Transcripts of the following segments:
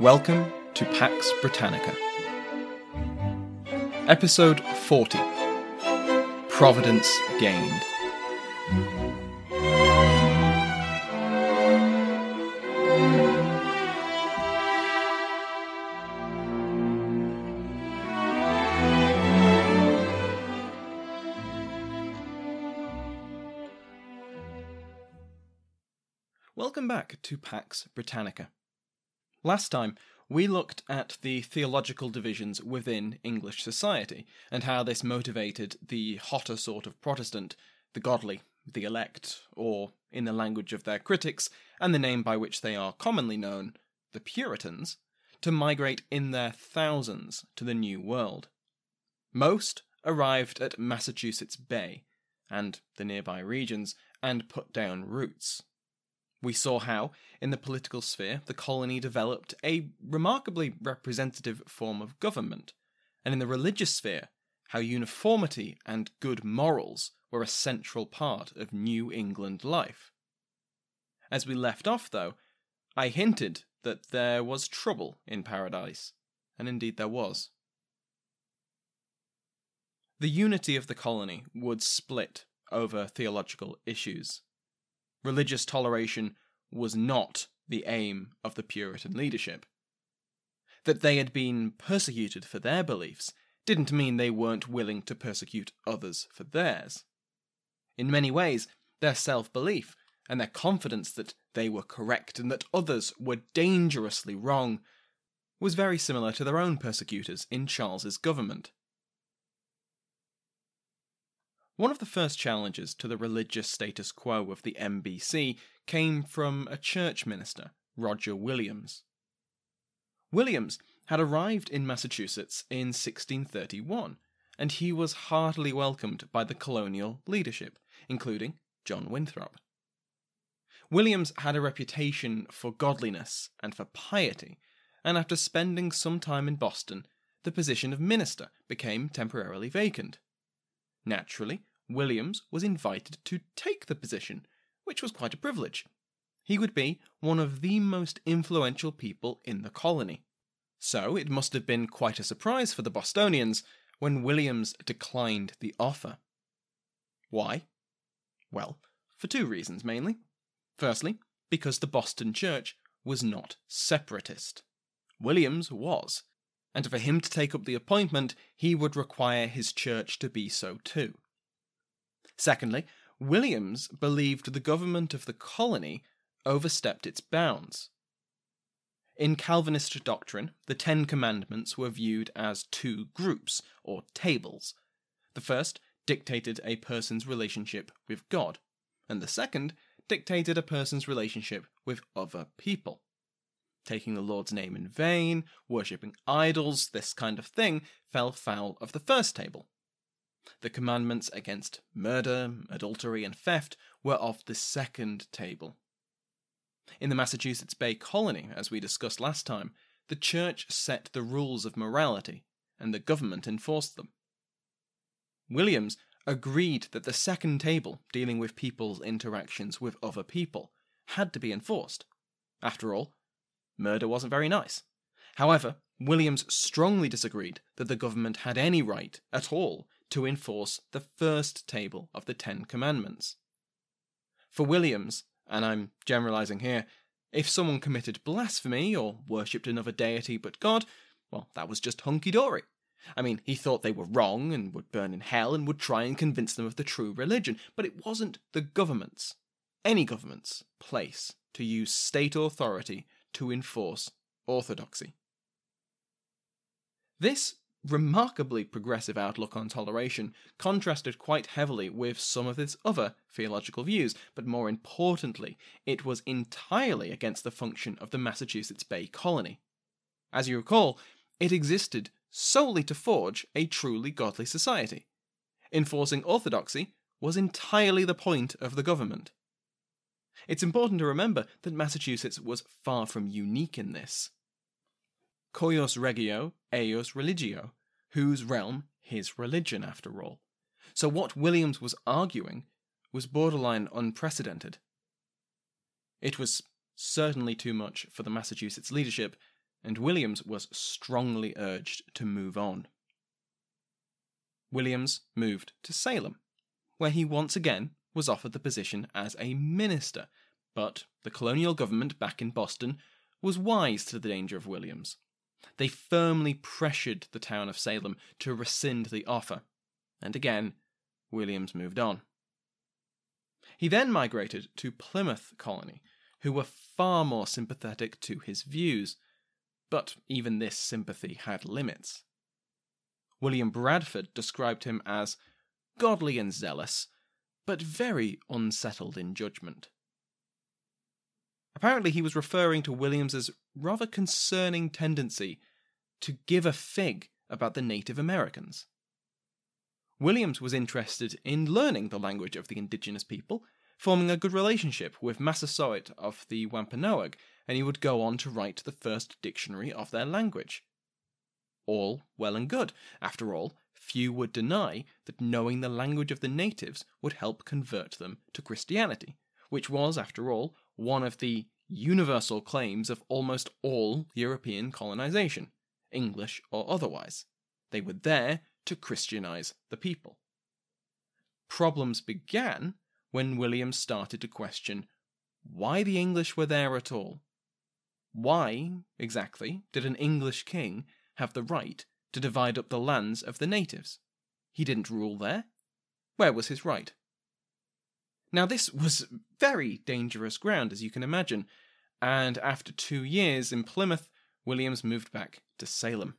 Welcome to Pax Britannica. Episode 40 Providence Gained. Welcome back to Pax Britannica. Last time, we looked at the theological divisions within English society and how this motivated the hotter sort of Protestant, the godly, the elect, or, in the language of their critics, and the name by which they are commonly known, the Puritans, to migrate in their thousands to the New World. Most arrived at Massachusetts Bay and the nearby regions and put down roots. We saw how, in the political sphere, the colony developed a remarkably representative form of government, and in the religious sphere, how uniformity and good morals were a central part of New England life. As we left off, though, I hinted that there was trouble in paradise, and indeed there was. The unity of the colony would split over theological issues religious toleration was not the aim of the Puritan leadership. That they had been persecuted for their beliefs didn't mean they weren't willing to persecute others for theirs. In many ways, their self belief and their confidence that they were correct and that others were dangerously wrong was very similar to their own persecutors in Charles's government. One of the first challenges to the religious status quo of the MBC came from a church minister, Roger Williams. Williams had arrived in Massachusetts in 1631, and he was heartily welcomed by the colonial leadership, including John Winthrop. Williams had a reputation for godliness and for piety, and after spending some time in Boston, the position of minister became temporarily vacant. Naturally, Williams was invited to take the position, which was quite a privilege. He would be one of the most influential people in the colony. So it must have been quite a surprise for the Bostonians when Williams declined the offer. Why? Well, for two reasons mainly. Firstly, because the Boston Church was not separatist. Williams was, and for him to take up the appointment, he would require his church to be so too. Secondly, Williams believed the government of the colony overstepped its bounds. In Calvinist doctrine, the Ten Commandments were viewed as two groups, or tables. The first dictated a person's relationship with God, and the second dictated a person's relationship with other people. Taking the Lord's name in vain, worshipping idols, this kind of thing, fell foul of the first table. The commandments against murder, adultery, and theft were of the second table. In the Massachusetts Bay Colony, as we discussed last time, the church set the rules of morality, and the government enforced them. Williams agreed that the second table, dealing with people's interactions with other people, had to be enforced. After all, murder wasn't very nice. However, Williams strongly disagreed that the government had any right at all to enforce the first table of the Ten Commandments. For Williams, and I'm generalizing here, if someone committed blasphemy or worshipped another deity but God, well, that was just hunky dory. I mean, he thought they were wrong and would burn in hell and would try and convince them of the true religion, but it wasn't the government's, any government's, place to use state authority to enforce orthodoxy. This remarkably progressive outlook on toleration contrasted quite heavily with some of his other theological views, but more importantly, it was entirely against the function of the Massachusetts Bay Colony. As you recall, it existed solely to forge a truly godly society. Enforcing orthodoxy was entirely the point of the government. It's important to remember that Massachusetts was far from unique in this. Cuius regio, eius religio, whose realm, his religion, after all. So what Williams was arguing was borderline unprecedented. It was certainly too much for the Massachusetts leadership, and Williams was strongly urged to move on. Williams moved to Salem, where he once again was offered the position as a minister, but the colonial government back in Boston was wise to the danger of Williams. They firmly pressured the town of Salem to rescind the offer, and again, Williams moved on. He then migrated to Plymouth Colony, who were far more sympathetic to his views, but even this sympathy had limits. William Bradford described him as godly and zealous, but very unsettled in judgment. Apparently, he was referring to Williams's rather concerning tendency to give a fig about the Native Americans. Williams was interested in learning the language of the indigenous people, forming a good relationship with Massasoit of the Wampanoag, and he would go on to write the first dictionary of their language. All well and good. After all, few would deny that knowing the language of the natives would help convert them to Christianity, which was, after all, one of the universal claims of almost all European colonization, English or otherwise. They were there to Christianize the people. Problems began when William started to question why the English were there at all. Why, exactly, did an English king have the right to divide up the lands of the natives? He didn't rule there. Where was his right? Now, this was very dangerous ground, as you can imagine, and after two years in Plymouth, Williams moved back to Salem.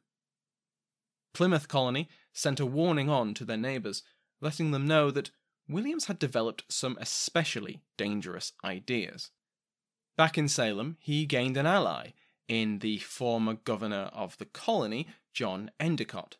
Plymouth Colony sent a warning on to their neighbours, letting them know that Williams had developed some especially dangerous ideas. Back in Salem, he gained an ally in the former governor of the colony, John Endicott.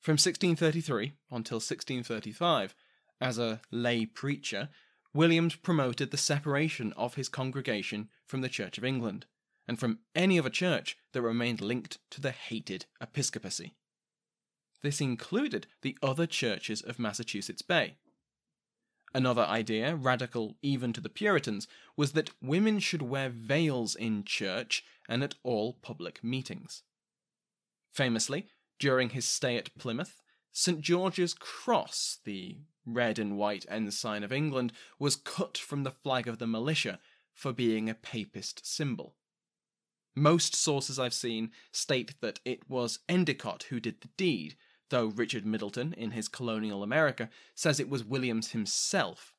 From 1633 until 1635, as a lay preacher, Williams promoted the separation of his congregation from the Church of England, and from any other church that remained linked to the hated episcopacy. This included the other churches of Massachusetts Bay. Another idea, radical even to the Puritans, was that women should wear veils in church and at all public meetings. Famously, during his stay at Plymouth, St. George's Cross, the red and white ensign of England, was cut from the flag of the militia for being a papist symbol. Most sources I've seen state that it was Endicott who did the deed, though Richard Middleton, in his Colonial America, says it was Williams himself.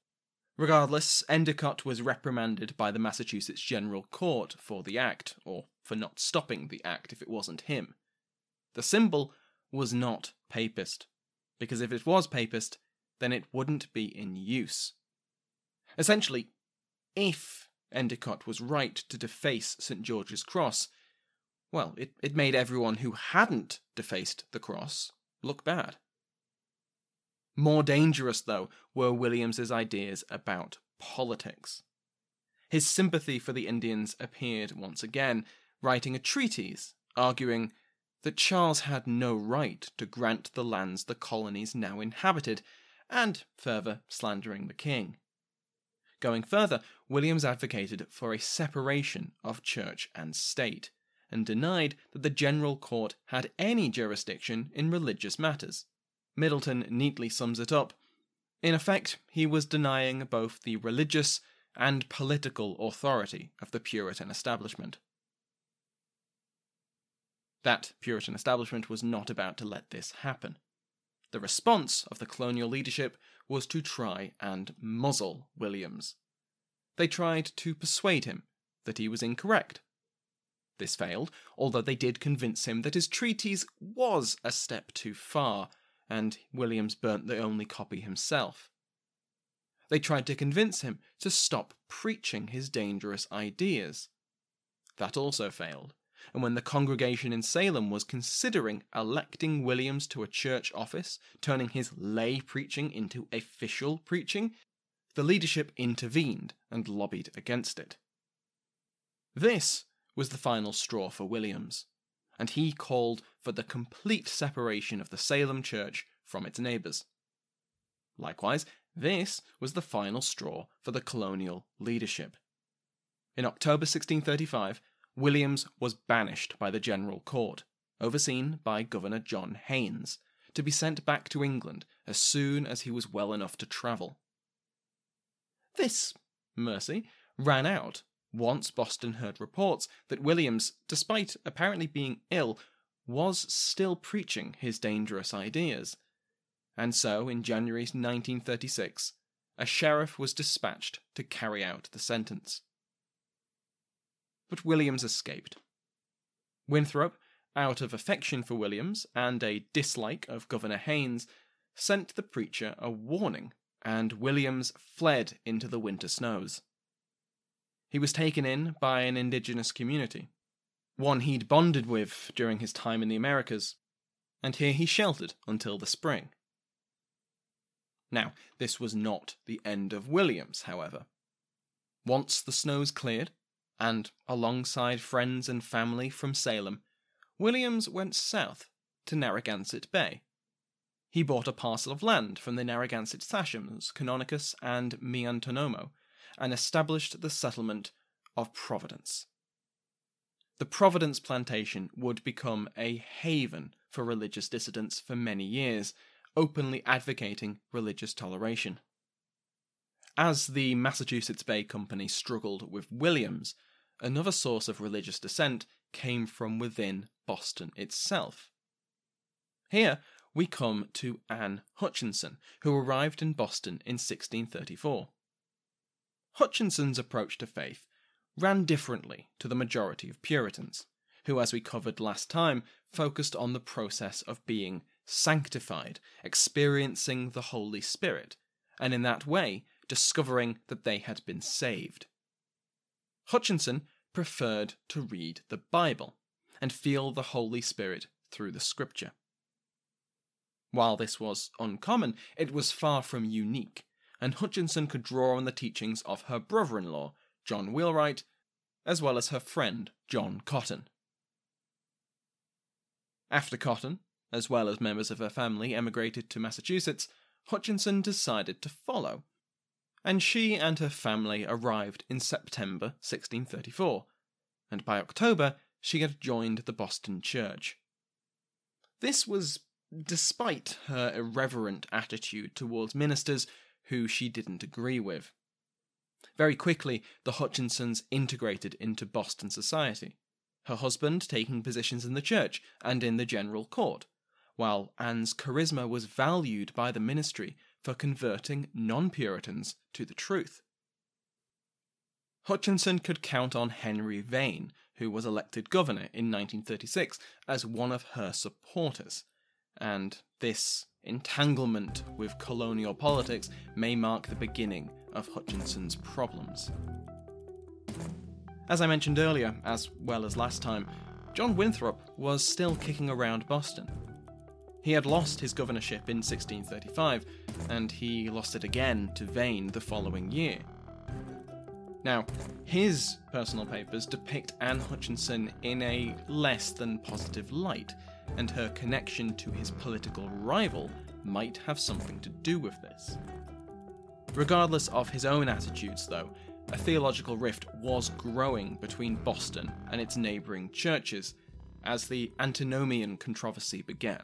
Regardless, Endicott was reprimanded by the Massachusetts General Court for the act, or for not stopping the act if it wasn't him. The symbol was not papist, because if it was papist, then it wouldn't be in use. Essentially, if Endicott was right to deface St. George's Cross, well, it, it made everyone who hadn't defaced the cross look bad. More dangerous, though, were Williams's ideas about politics. His sympathy for the Indians appeared once again, writing a treatise arguing that Charles had no right to grant the lands the colonies now inhabited, and further slandering the king. Going further, Williams advocated for a separation of church and state, and denied that the General Court had any jurisdiction in religious matters. Middleton neatly sums it up. In effect, he was denying both the religious and political authority of the Puritan establishment. That Puritan establishment was not about to let this happen. The response of the colonial leadership was to try and muzzle Williams. They tried to persuade him that he was incorrect. This failed, although they did convince him that his treatise was a step too far, and Williams burnt the only copy himself. They tried to convince him to stop preaching his dangerous ideas. That also failed, and when the congregation in Salem was considering electing Williams to a church office, turning his lay preaching into official preaching, the leadership intervened and lobbied against it. This was the final straw for Williams, and he called for the complete separation of the Salem church from its neighbours. Likewise, this was the final straw for the colonial leadership. In October 1635, Williams was banished by the General Court, overseen by Governor John Haynes, to be sent back to England as soon as he was well enough to travel. This mercy ran out once Boston heard reports that Williams, despite apparently being ill, was still preaching his dangerous ideas. And so, in January 1936, a sheriff was dispatched to carry out the sentence but Williams escaped. Winthrop, out of affection for Williams and a dislike of Governor Haynes, sent the preacher a warning, and Williams fled into the winter snows. He was taken in by an indigenous community, one he'd bonded with during his time in the Americas, and here he sheltered until the spring. Now, this was not the end of Williams, however. Once the snows cleared, and, alongside friends and family from Salem, Williams went south to Narragansett Bay. He bought a parcel of land from the Narragansett Sachems, Canonicus, and Miantonomo, and established the settlement of Providence. The Providence plantation would become a haven for religious dissidents for many years, openly advocating religious toleration. As the Massachusetts Bay Company struggled with Williams, another source of religious dissent came from within Boston itself. Here we come to Anne Hutchinson, who arrived in Boston in 1634. Hutchinson's approach to faith ran differently to the majority of Puritans, who, as we covered last time, focused on the process of being sanctified, experiencing the Holy Spirit, and in that way discovering that they had been saved. Hutchinson preferred to read the Bible and feel the Holy Spirit through the Scripture. While this was uncommon, it was far from unique, and Hutchinson could draw on the teachings of her brother in law, John Wheelwright, as well as her friend, John Cotton. After Cotton, as well as members of her family, emigrated to Massachusetts, Hutchinson decided to follow and she and her family arrived in September 1634, and by October she had joined the Boston Church. This was despite her irreverent attitude towards ministers who she didn't agree with. Very quickly, the Hutchinsons integrated into Boston society, her husband taking positions in the church and in the general court, while Anne's charisma was valued by the ministry for converting non Puritans to the truth. Hutchinson could count on Henry Vane, who was elected governor in 1936, as one of her supporters, and this entanglement with colonial politics may mark the beginning of Hutchinson's problems. As I mentioned earlier, as well as last time, John Winthrop was still kicking around Boston. He had lost his governorship in 1635, and he lost it again to Vane the following year. Now, his personal papers depict Anne Hutchinson in a less than positive light, and her connection to his political rival might have something to do with this. Regardless of his own attitudes, though, a theological rift was growing between Boston and its neighbouring churches as the Antinomian controversy began.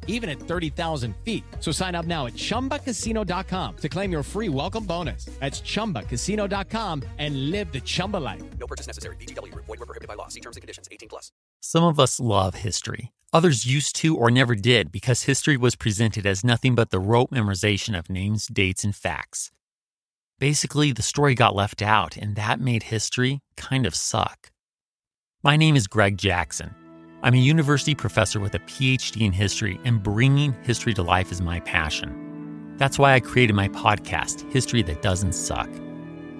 even at 30,000 feet. So sign up now at chumbacasino.com to claim your free welcome bonus. That's chumbacasino.com and live the Chumba life. No purchase necessary. VGW Group. Void were prohibited by law. See terms and conditions. 18 plus. Some of us love history. Others used to or never did because history was presented as nothing but the rote memorization of names, dates, and facts. Basically, the story got left out, and that made history kind of suck. My name is Greg Jackson. I'm a university professor with a PhD in history, and bringing history to life is my passion. That's why I created my podcast, History That Doesn't Suck.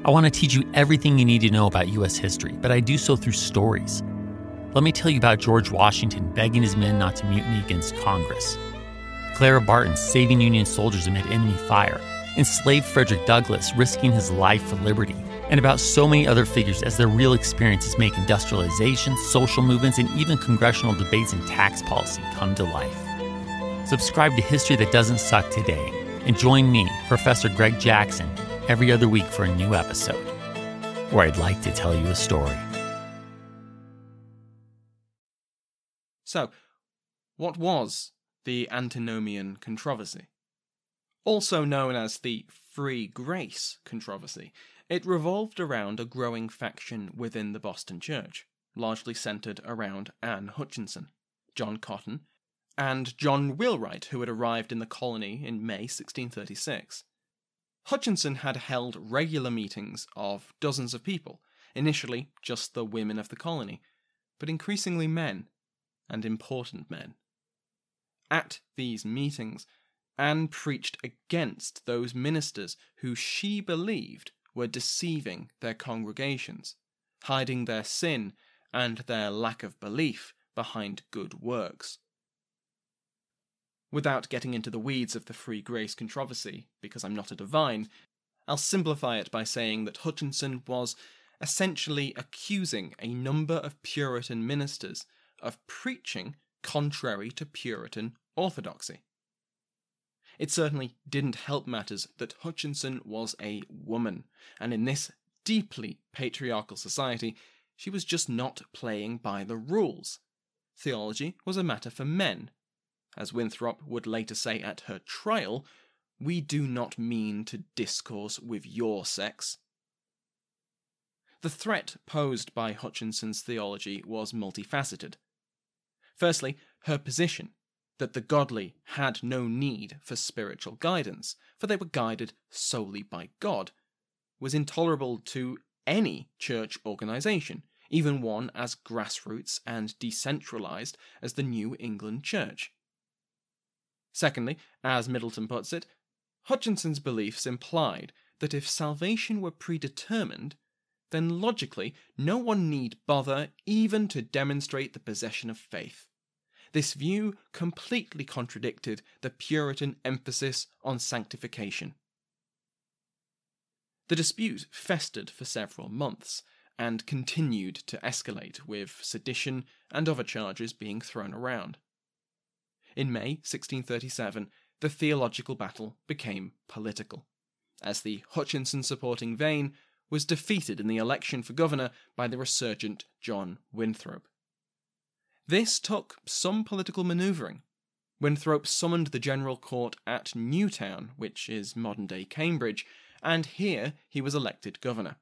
I want to teach you everything you need to know about U.S. history, but I do so through stories. Let me tell you about George Washington begging his men not to mutiny against Congress, Clara Barton saving Union soldiers amid enemy fire, enslaved Frederick Douglass risking his life for liberty, and about so many other figures as their real experiences make industrialization, social movements, and even congressional debates and tax policy come to life. Subscribe to History That Doesn't Suck today and join me, Professor Greg Jackson, every other week for a new episode where I'd like to tell you a story. So, what was the Antinomian controversy? Also known as the Free Grace controversy, it revolved around a growing faction within the Boston Church, largely centered around Anne Hutchinson, John Cotton, and John Wheelwright, who had arrived in the colony in May 1636. Hutchinson had held regular meetings of dozens of people, initially just the women of the colony, but increasingly men, and important men. At these meetings, Anne preached against those ministers who she believed were deceiving their congregations, hiding their sin and their lack of belief behind good works. Without getting into the weeds of the free grace controversy, because I'm not a divine, I'll simplify it by saying that Hutchinson was essentially accusing a number of Puritan ministers of preaching contrary to Puritan orthodoxy. It certainly didn't help matters that Hutchinson was a woman, and in this deeply patriarchal society, she was just not playing by the rules. Theology was a matter for men. As Winthrop would later say at her trial, we do not mean to discourse with your sex. The threat posed by Hutchinson's theology was multifaceted. Firstly, her position that the godly had no need for spiritual guidance, for they were guided solely by God, was intolerable to any church organization, even one as grassroots and decentralized as the New England Church. Secondly, as Middleton puts it, Hutchinson's beliefs implied that if salvation were predetermined, then logically no one need bother even to demonstrate the possession of faith. This view completely contradicted the Puritan emphasis on sanctification. The dispute festered for several months and continued to escalate, with sedition and other charges being thrown around. In May 1637, the theological battle became political, as the Hutchinson supporting Vane was defeated in the election for governor by the resurgent John Winthrop. This took some political manoeuvring. Winthrop summoned the General Court at Newtown, which is modern day Cambridge, and here he was elected governor.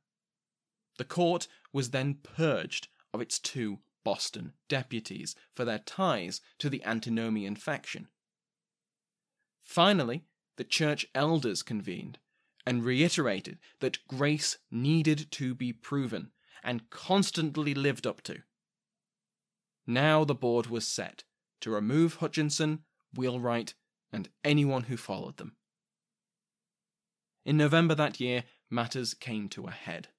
The court was then purged of its two Boston deputies for their ties to the Antinomian faction. Finally, the church elders convened and reiterated that grace needed to be proven and constantly lived up to. Now the board was set to remove Hutchinson, Wheelwright, and anyone who followed them. In November that year, matters came to a head.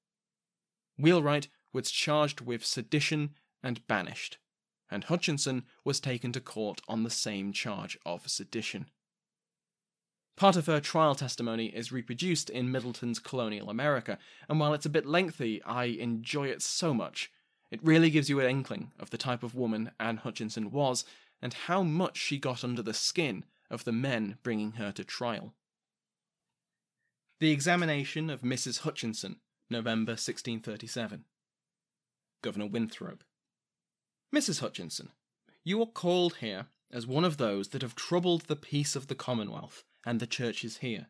Wheelwright was charged with sedition and banished, and Hutchinson was taken to court on the same charge of sedition. Part of her trial testimony is reproduced in Middleton's Colonial America, and while it's a bit lengthy, I enjoy it so much. It really gives you an inkling of the type of woman Anne Hutchinson was, and how much she got under the skin of the men bringing her to trial. The examination of Mrs. Hutchinson, November 1637. Governor Winthrop. Mrs. Hutchinson, you are called here as one of those that have troubled the peace of the Commonwealth and the churches here.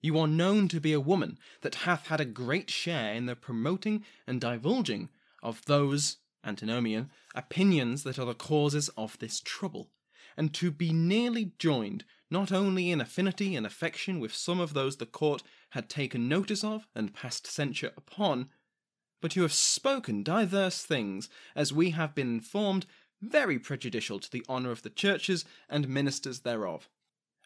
You are known to be a woman that hath had a great share in the promoting and divulging of those antinomian opinions that are the causes of this trouble, and to be nearly joined not only in affinity and affection with some of those the court had taken notice of and passed censure upon, but you have spoken divers things, as we have been informed, very prejudicial to the honour of the churches and ministers thereof.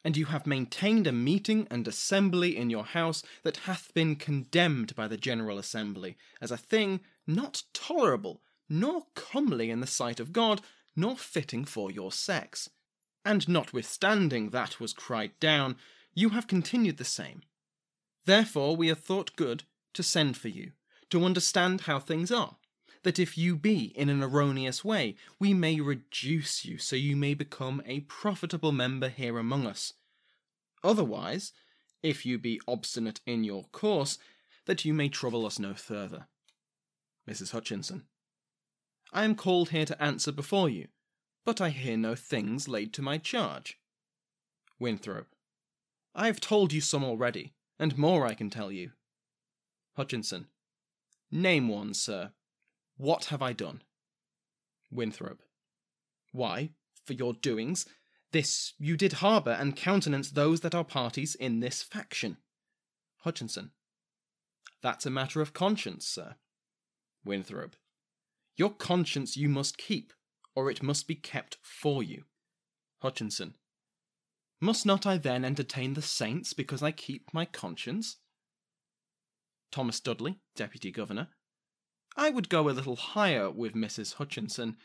And you have maintained a meeting and assembly in your house that hath been condemned by the General Assembly as a thing not tolerable, nor comely in the sight of God, nor fitting for your sex. And notwithstanding that was cried down, you have continued the same. Therefore we have thought good to send for you, to understand how things are, that if you be in an erroneous way, we may reduce you so you may become a profitable member here among us. Otherwise, if you be obstinate in your course, that you may trouble us no further. Mrs. Hutchinson. I am called here to answer before you, but I hear no things laid to my charge. Winthrop. I have told you some already, and more I can tell you. Hutchinson. Name one, sir. What have I done? Winthrop. Why, for your doings, this you did harbour and countenance those that are parties in this faction. Hutchinson. That's a matter of conscience, sir. Winthrop. Your conscience you must keep, or it must be kept for you. Hutchinson. Must not I then entertain the saints because I keep my conscience? Thomas Dudley, Deputy Governor. I would go a little higher with Mrs. Hutchinson.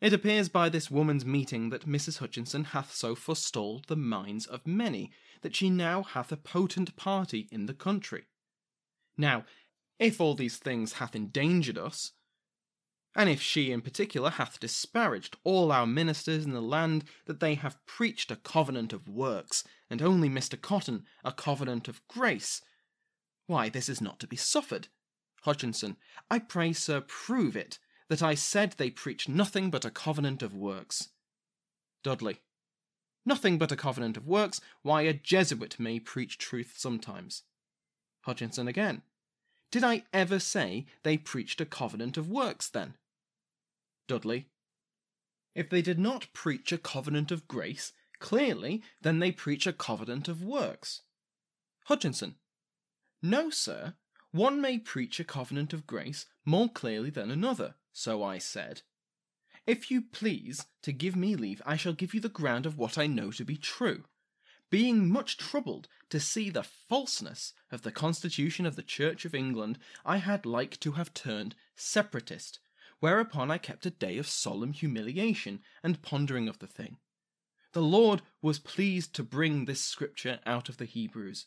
It appears by this woman's meeting that Mrs. Hutchinson hath so forestalled the minds of many that she now hath a potent party in the country. Now, if all these things hath endangered us, and if she in particular hath disparaged all our ministers in the land that they have preached a covenant of works, and only Mr. Cotton a covenant of grace, why this is not to be suffered. Hutchinson, I pray, sir, prove it, that I said they preach nothing but a covenant of works. Dudley, nothing but a covenant of works, why a Jesuit may preach truth sometimes. Hutchinson again, did I ever say they preached a covenant of works then? Dudley. If they did not preach a covenant of grace, clearly then they preach a covenant of works. Hutchinson. No, sir. One may preach a covenant of grace more clearly than another, so I said. If you please to give me leave, I shall give you the ground of what I know to be true. Being much troubled to see the falseness of the constitution of the Church of England, I had like to have turned separatist, whereupon I kept a day of solemn humiliation and pondering of the thing. The Lord was pleased to bring this scripture out of the Hebrews.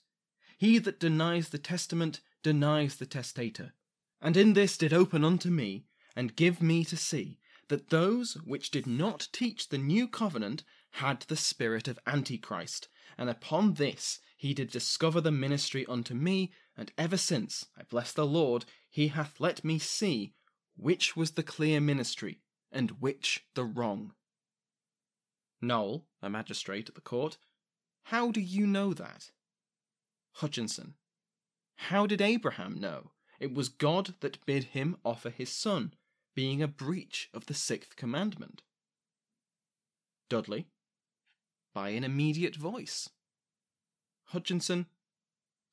He that denies the testament denies the testator. And in this did open unto me, and give me to see, that those which did not teach the new covenant had the spirit of Antichrist, and upon this he did discover the ministry unto me, and ever since, I bless the Lord, he hath let me see which was the clear ministry, and which the wrong. Nowell, a magistrate at the court, how do you know that? Hutchinson, how did Abraham know? It was God that bid him offer his son, being a breach of the sixth commandment. Dudley, by an immediate voice. Hutchinson,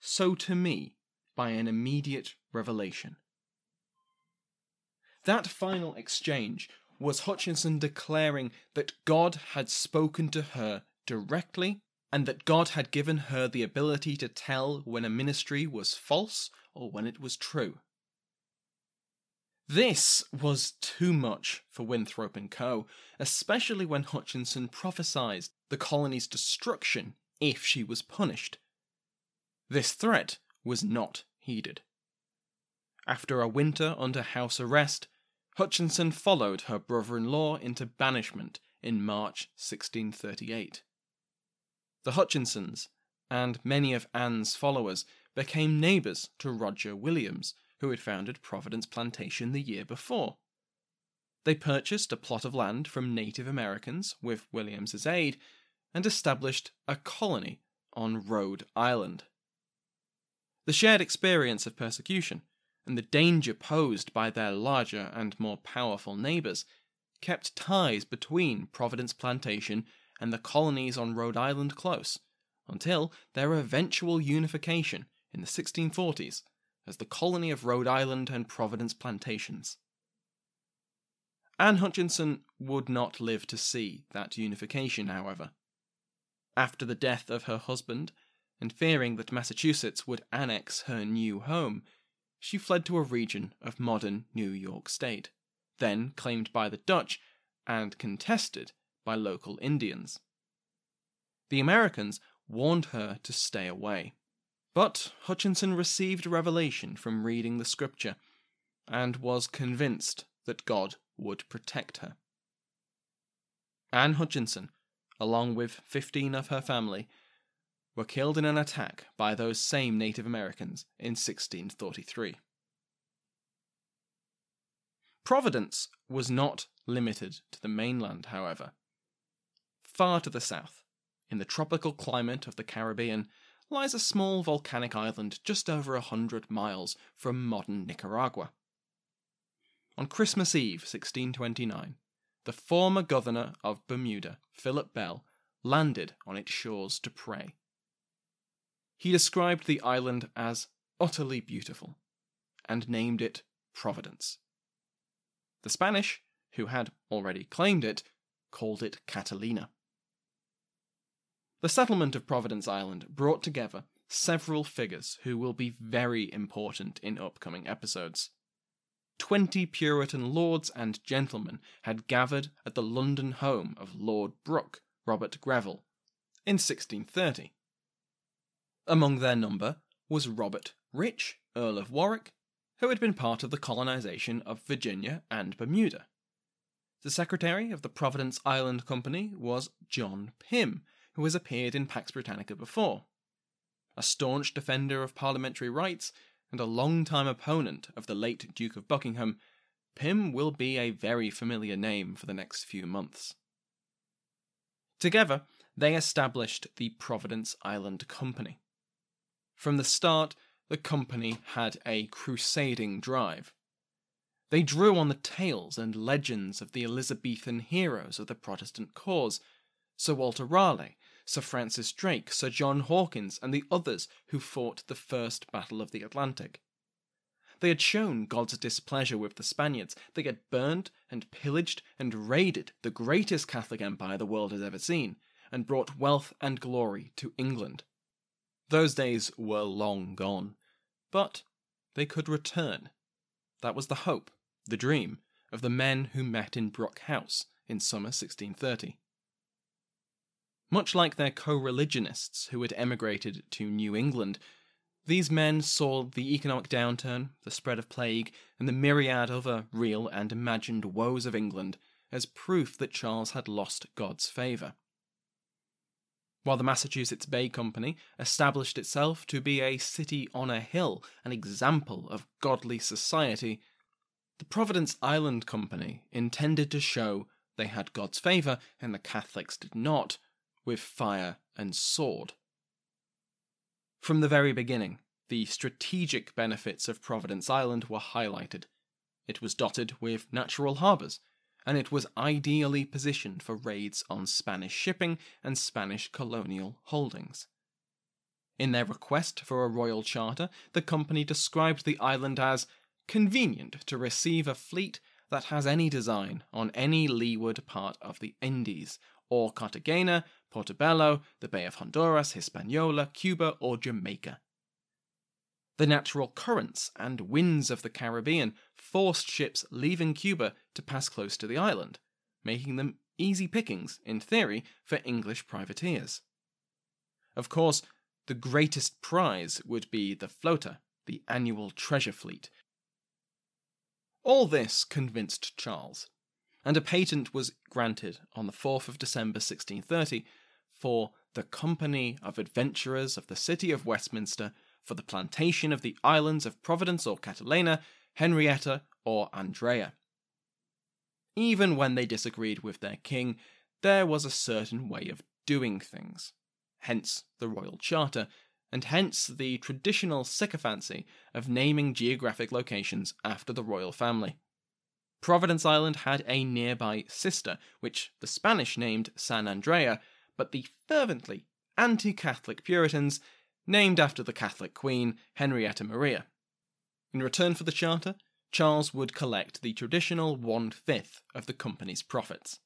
so to me, by an immediate revelation. That final exchange was Hutchinson declaring that God had spoken to her directly and that God had given her the ability to tell when a ministry was false or when it was true. This was too much for Winthrop and Co., especially when Hutchinson prophesied the colony's destruction if she was punished. This threat was not heeded. After a winter under house arrest, Hutchinson followed her brother in law into banishment in March 1638. The Hutchinsons and many of Anne's followers became neighbours to Roger Williams, who had founded Providence Plantation the year before. They purchased a plot of land from Native Americans with Williams's aid and established a colony on Rhode Island. The shared experience of persecution and the danger posed by their larger and more powerful neighbours kept ties between Providence Plantation and the colonies on Rhode Island close until their eventual unification in the 1640s as the colony of Rhode Island and Providence plantations. Anne Hutchinson would not live to see that unification, however. After the death of her husband, and fearing that Massachusetts would annex her new home, she fled to a region of modern New York State, then claimed by the Dutch and contested by local Indians. The Americans warned her to stay away. But Hutchinson received revelation from reading the scripture and was convinced that God would protect her. Anne Hutchinson, along with 15 of her family, were killed in an attack by those same Native Americans in 1643. Providence was not limited to the mainland, however. Far to the south, in the tropical climate of the Caribbean, lies a small volcanic island just over a hundred miles from modern Nicaragua. On Christmas Eve, 1629, the former governor of Bermuda, Philip Bell, landed on its shores to pray. He described the island as utterly beautiful and named it Providence. The Spanish, who had already claimed it, called it Catalina. The settlement of Providence Island brought together several figures who will be very important in upcoming episodes. Twenty Puritan lords and gentlemen had gathered at the London home of Lord Brooke, Robert Greville, in 1630. Among their number was Robert Rich, Earl of Warwick, who had been part of the colonisation of Virginia and Bermuda. The secretary of the Providence Island Company was John Pym, who has appeared in Pax Britannica before. A staunch defender of parliamentary rights and a long-time opponent of the late Duke of Buckingham, Pym will be a very familiar name for the next few months. Together, they established the Providence Island Company. From the start, the company had a crusading drive. They drew on the tales and legends of the Elizabethan heroes of the Protestant cause, Sir Walter Raleigh, Sir Francis Drake, Sir John Hawkins, and the others who fought the First Battle of the Atlantic. They had shown God's displeasure with the Spaniards. They had burned and pillaged and raided the greatest Catholic empire the world has ever seen, and brought wealth and glory to England. Those days were long gone, but they could return. That was the hope, the dream, of the men who met in Brooke House in summer 1630. Much like their co religionists who had emigrated to New England, these men saw the economic downturn, the spread of plague, and the myriad other real and imagined woes of England as proof that Charles had lost God's favour. While the Massachusetts Bay Company established itself to be a city on a hill, an example of godly society, the Providence Island Company intended to show they had God's favour and the Catholics did not, with fire and sword. From the very beginning, the strategic benefits of Providence Island were highlighted. It was dotted with natural harbours, and it was ideally positioned for raids on Spanish shipping and Spanish colonial holdings. In their request for a royal charter, the company described the island as convenient to receive a fleet that has any design on any leeward part of the Indies, or Cartagena, Portobello, the Bay of Honduras, Hispaniola, Cuba, or Jamaica. The natural currents and winds of the Caribbean forced ships leaving Cuba to pass close to the island, making them easy pickings, in theory, for English privateers. Of course, the greatest prize would be the flota, the annual treasure fleet. All this convinced Charles, and a patent was granted on the 4th of December 1630 for the Company of Adventurers of the City of Westminster for the plantation of the islands of Providence or Catalina, Henrietta or Andrea. Even when they disagreed with their king, there was a certain way of doing things. Hence the Royal Charter, and hence the traditional sycophancy of naming geographic locations after the royal family. Providence Island had a nearby sister, which the Spanish named San Andrea, but the fervently anti Catholic Puritans named after the Catholic Queen, Henrietta Maria. In return for the charter, Charles would collect the traditional one fifth of the company's profits.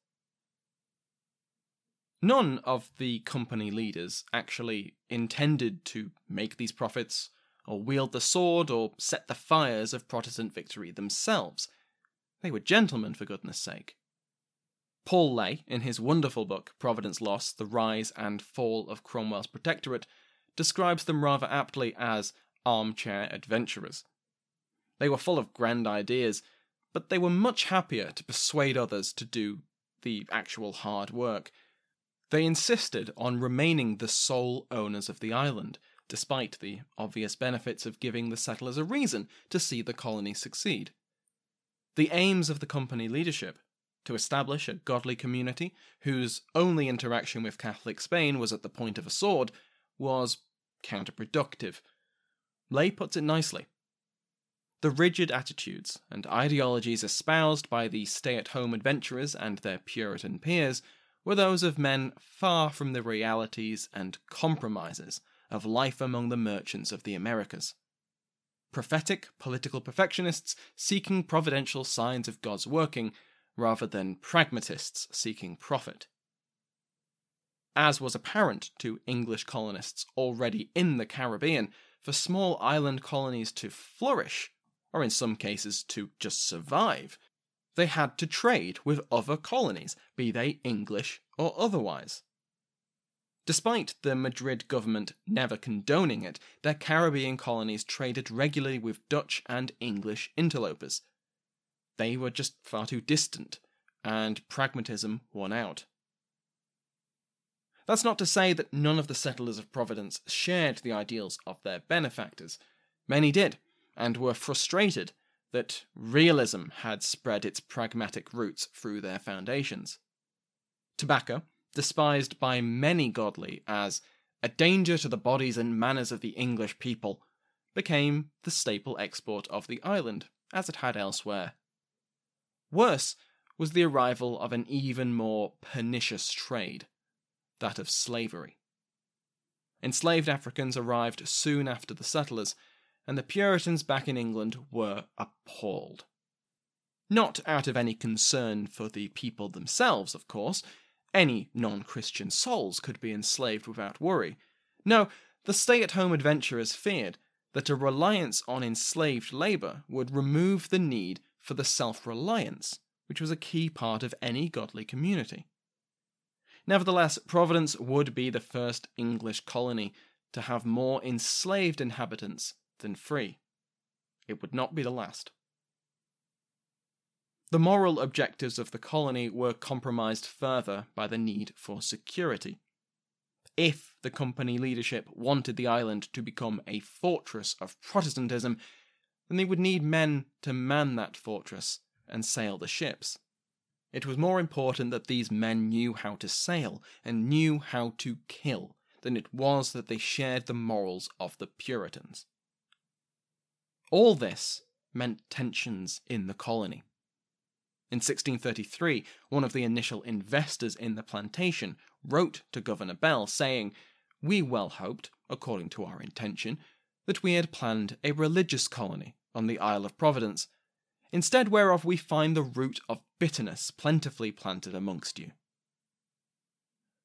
None of the company leaders actually intended to make these profits, or wield the sword, or set the fires of Protestant victory themselves. They were gentlemen, for goodness sake. Paul Lay, in his wonderful book Providence Lost The Rise and Fall of Cromwell's Protectorate, describes them rather aptly as armchair adventurers. They were full of grand ideas, but they were much happier to persuade others to do the actual hard work. They insisted on remaining the sole owners of the island, despite the obvious benefits of giving the settlers a reason to see the colony succeed. The aims of the company leadership to establish a godly community whose only interaction with Catholic Spain was at the point of a sword was counterproductive. Lay puts it nicely. The rigid attitudes and ideologies espoused by the stay at home adventurers and their Puritan peers were those of men far from the realities and compromises of life among the merchants of the Americas. Prophetic political perfectionists seeking providential signs of God's working rather than pragmatists seeking profit. As was apparent to English colonists already in the Caribbean, for small island colonies to flourish, or in some cases to just survive, they had to trade with other colonies, be they English or otherwise. Despite the Madrid government never condoning it, their Caribbean colonies traded regularly with Dutch and English interlopers. They were just far too distant, and pragmatism won out. That's not to say that none of the settlers of Providence shared the ideals of their benefactors. Many did, and were frustrated that realism had spread its pragmatic roots through their foundations. Tobacco, despised by many godly as a danger to the bodies and manners of the English people, became the staple export of the island, as it had elsewhere. Worse was the arrival of an even more pernicious trade, that of slavery. Enslaved Africans arrived soon after the settlers, and the Puritans back in England were appalled. Not out of any concern for the people themselves, of course. Any non Christian souls could be enslaved without worry. No, the stay at home adventurers feared that a reliance on enslaved labour would remove the need for the self reliance which was a key part of any godly community. Nevertheless, Providence would be the first English colony to have more enslaved inhabitants than free. It would not be the last. The moral objectives of the colony were compromised further by the need for security. If the company leadership wanted the island to become a fortress of Protestantism, then they would need men to man that fortress and sail the ships. It was more important that these men knew how to sail and knew how to kill than it was that they shared the morals of the Puritans. All this meant tensions in the colony. In 1633, one of the initial investors in the plantation wrote to Governor Bell saying, We well hoped, according to our intention, that we had planned a religious colony on the Isle of Providence instead whereof we find the root of bitterness plentifully planted amongst you.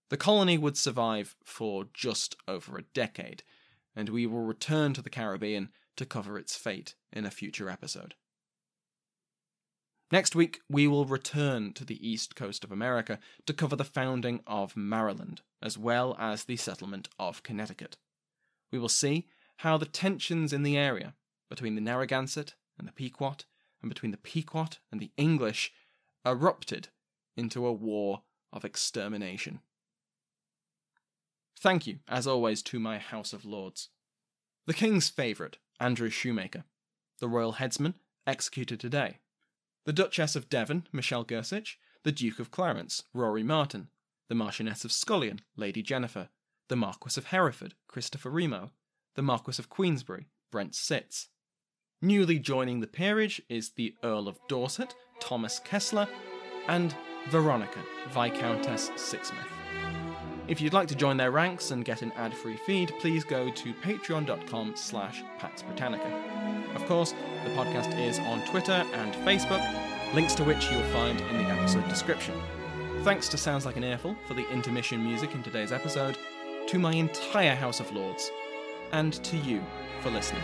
The colony would survive for just over a decade, and we will return to the Caribbean to cover its fate in a future episode. Next week, we will return to the east coast of America to cover the founding of Maryland, as well as the settlement of Connecticut. We will see how the tensions in the area between the Narragansett and the Pequot, and between the Pequot and the English, erupted into a war of extermination. Thank you, as always, to my House of Lords. The King's favourite, Andrew Shoemaker. The Royal Headsman, executed today. The Duchess of Devon, Michelle Gersich. The Duke of Clarence, Rory Martin. The Marchioness of Scullion, Lady Jennifer. The Marquis of Hereford, Christopher Remo. The Marquis of Queensberry, Brent Sitz. Newly joining the peerage is the Earl of Dorset, Thomas Kessler, and Veronica, Viscountess Sixsmith. If you'd like to join their ranks and get an ad-free feed, please go to patreon.com slash Pax Britannica. Of course, the podcast is on Twitter and Facebook, links to which you'll find in the episode description. Thanks to Sounds Like an Earful for the intermission music in today's episode, to my entire House of Lords, and to you for listening.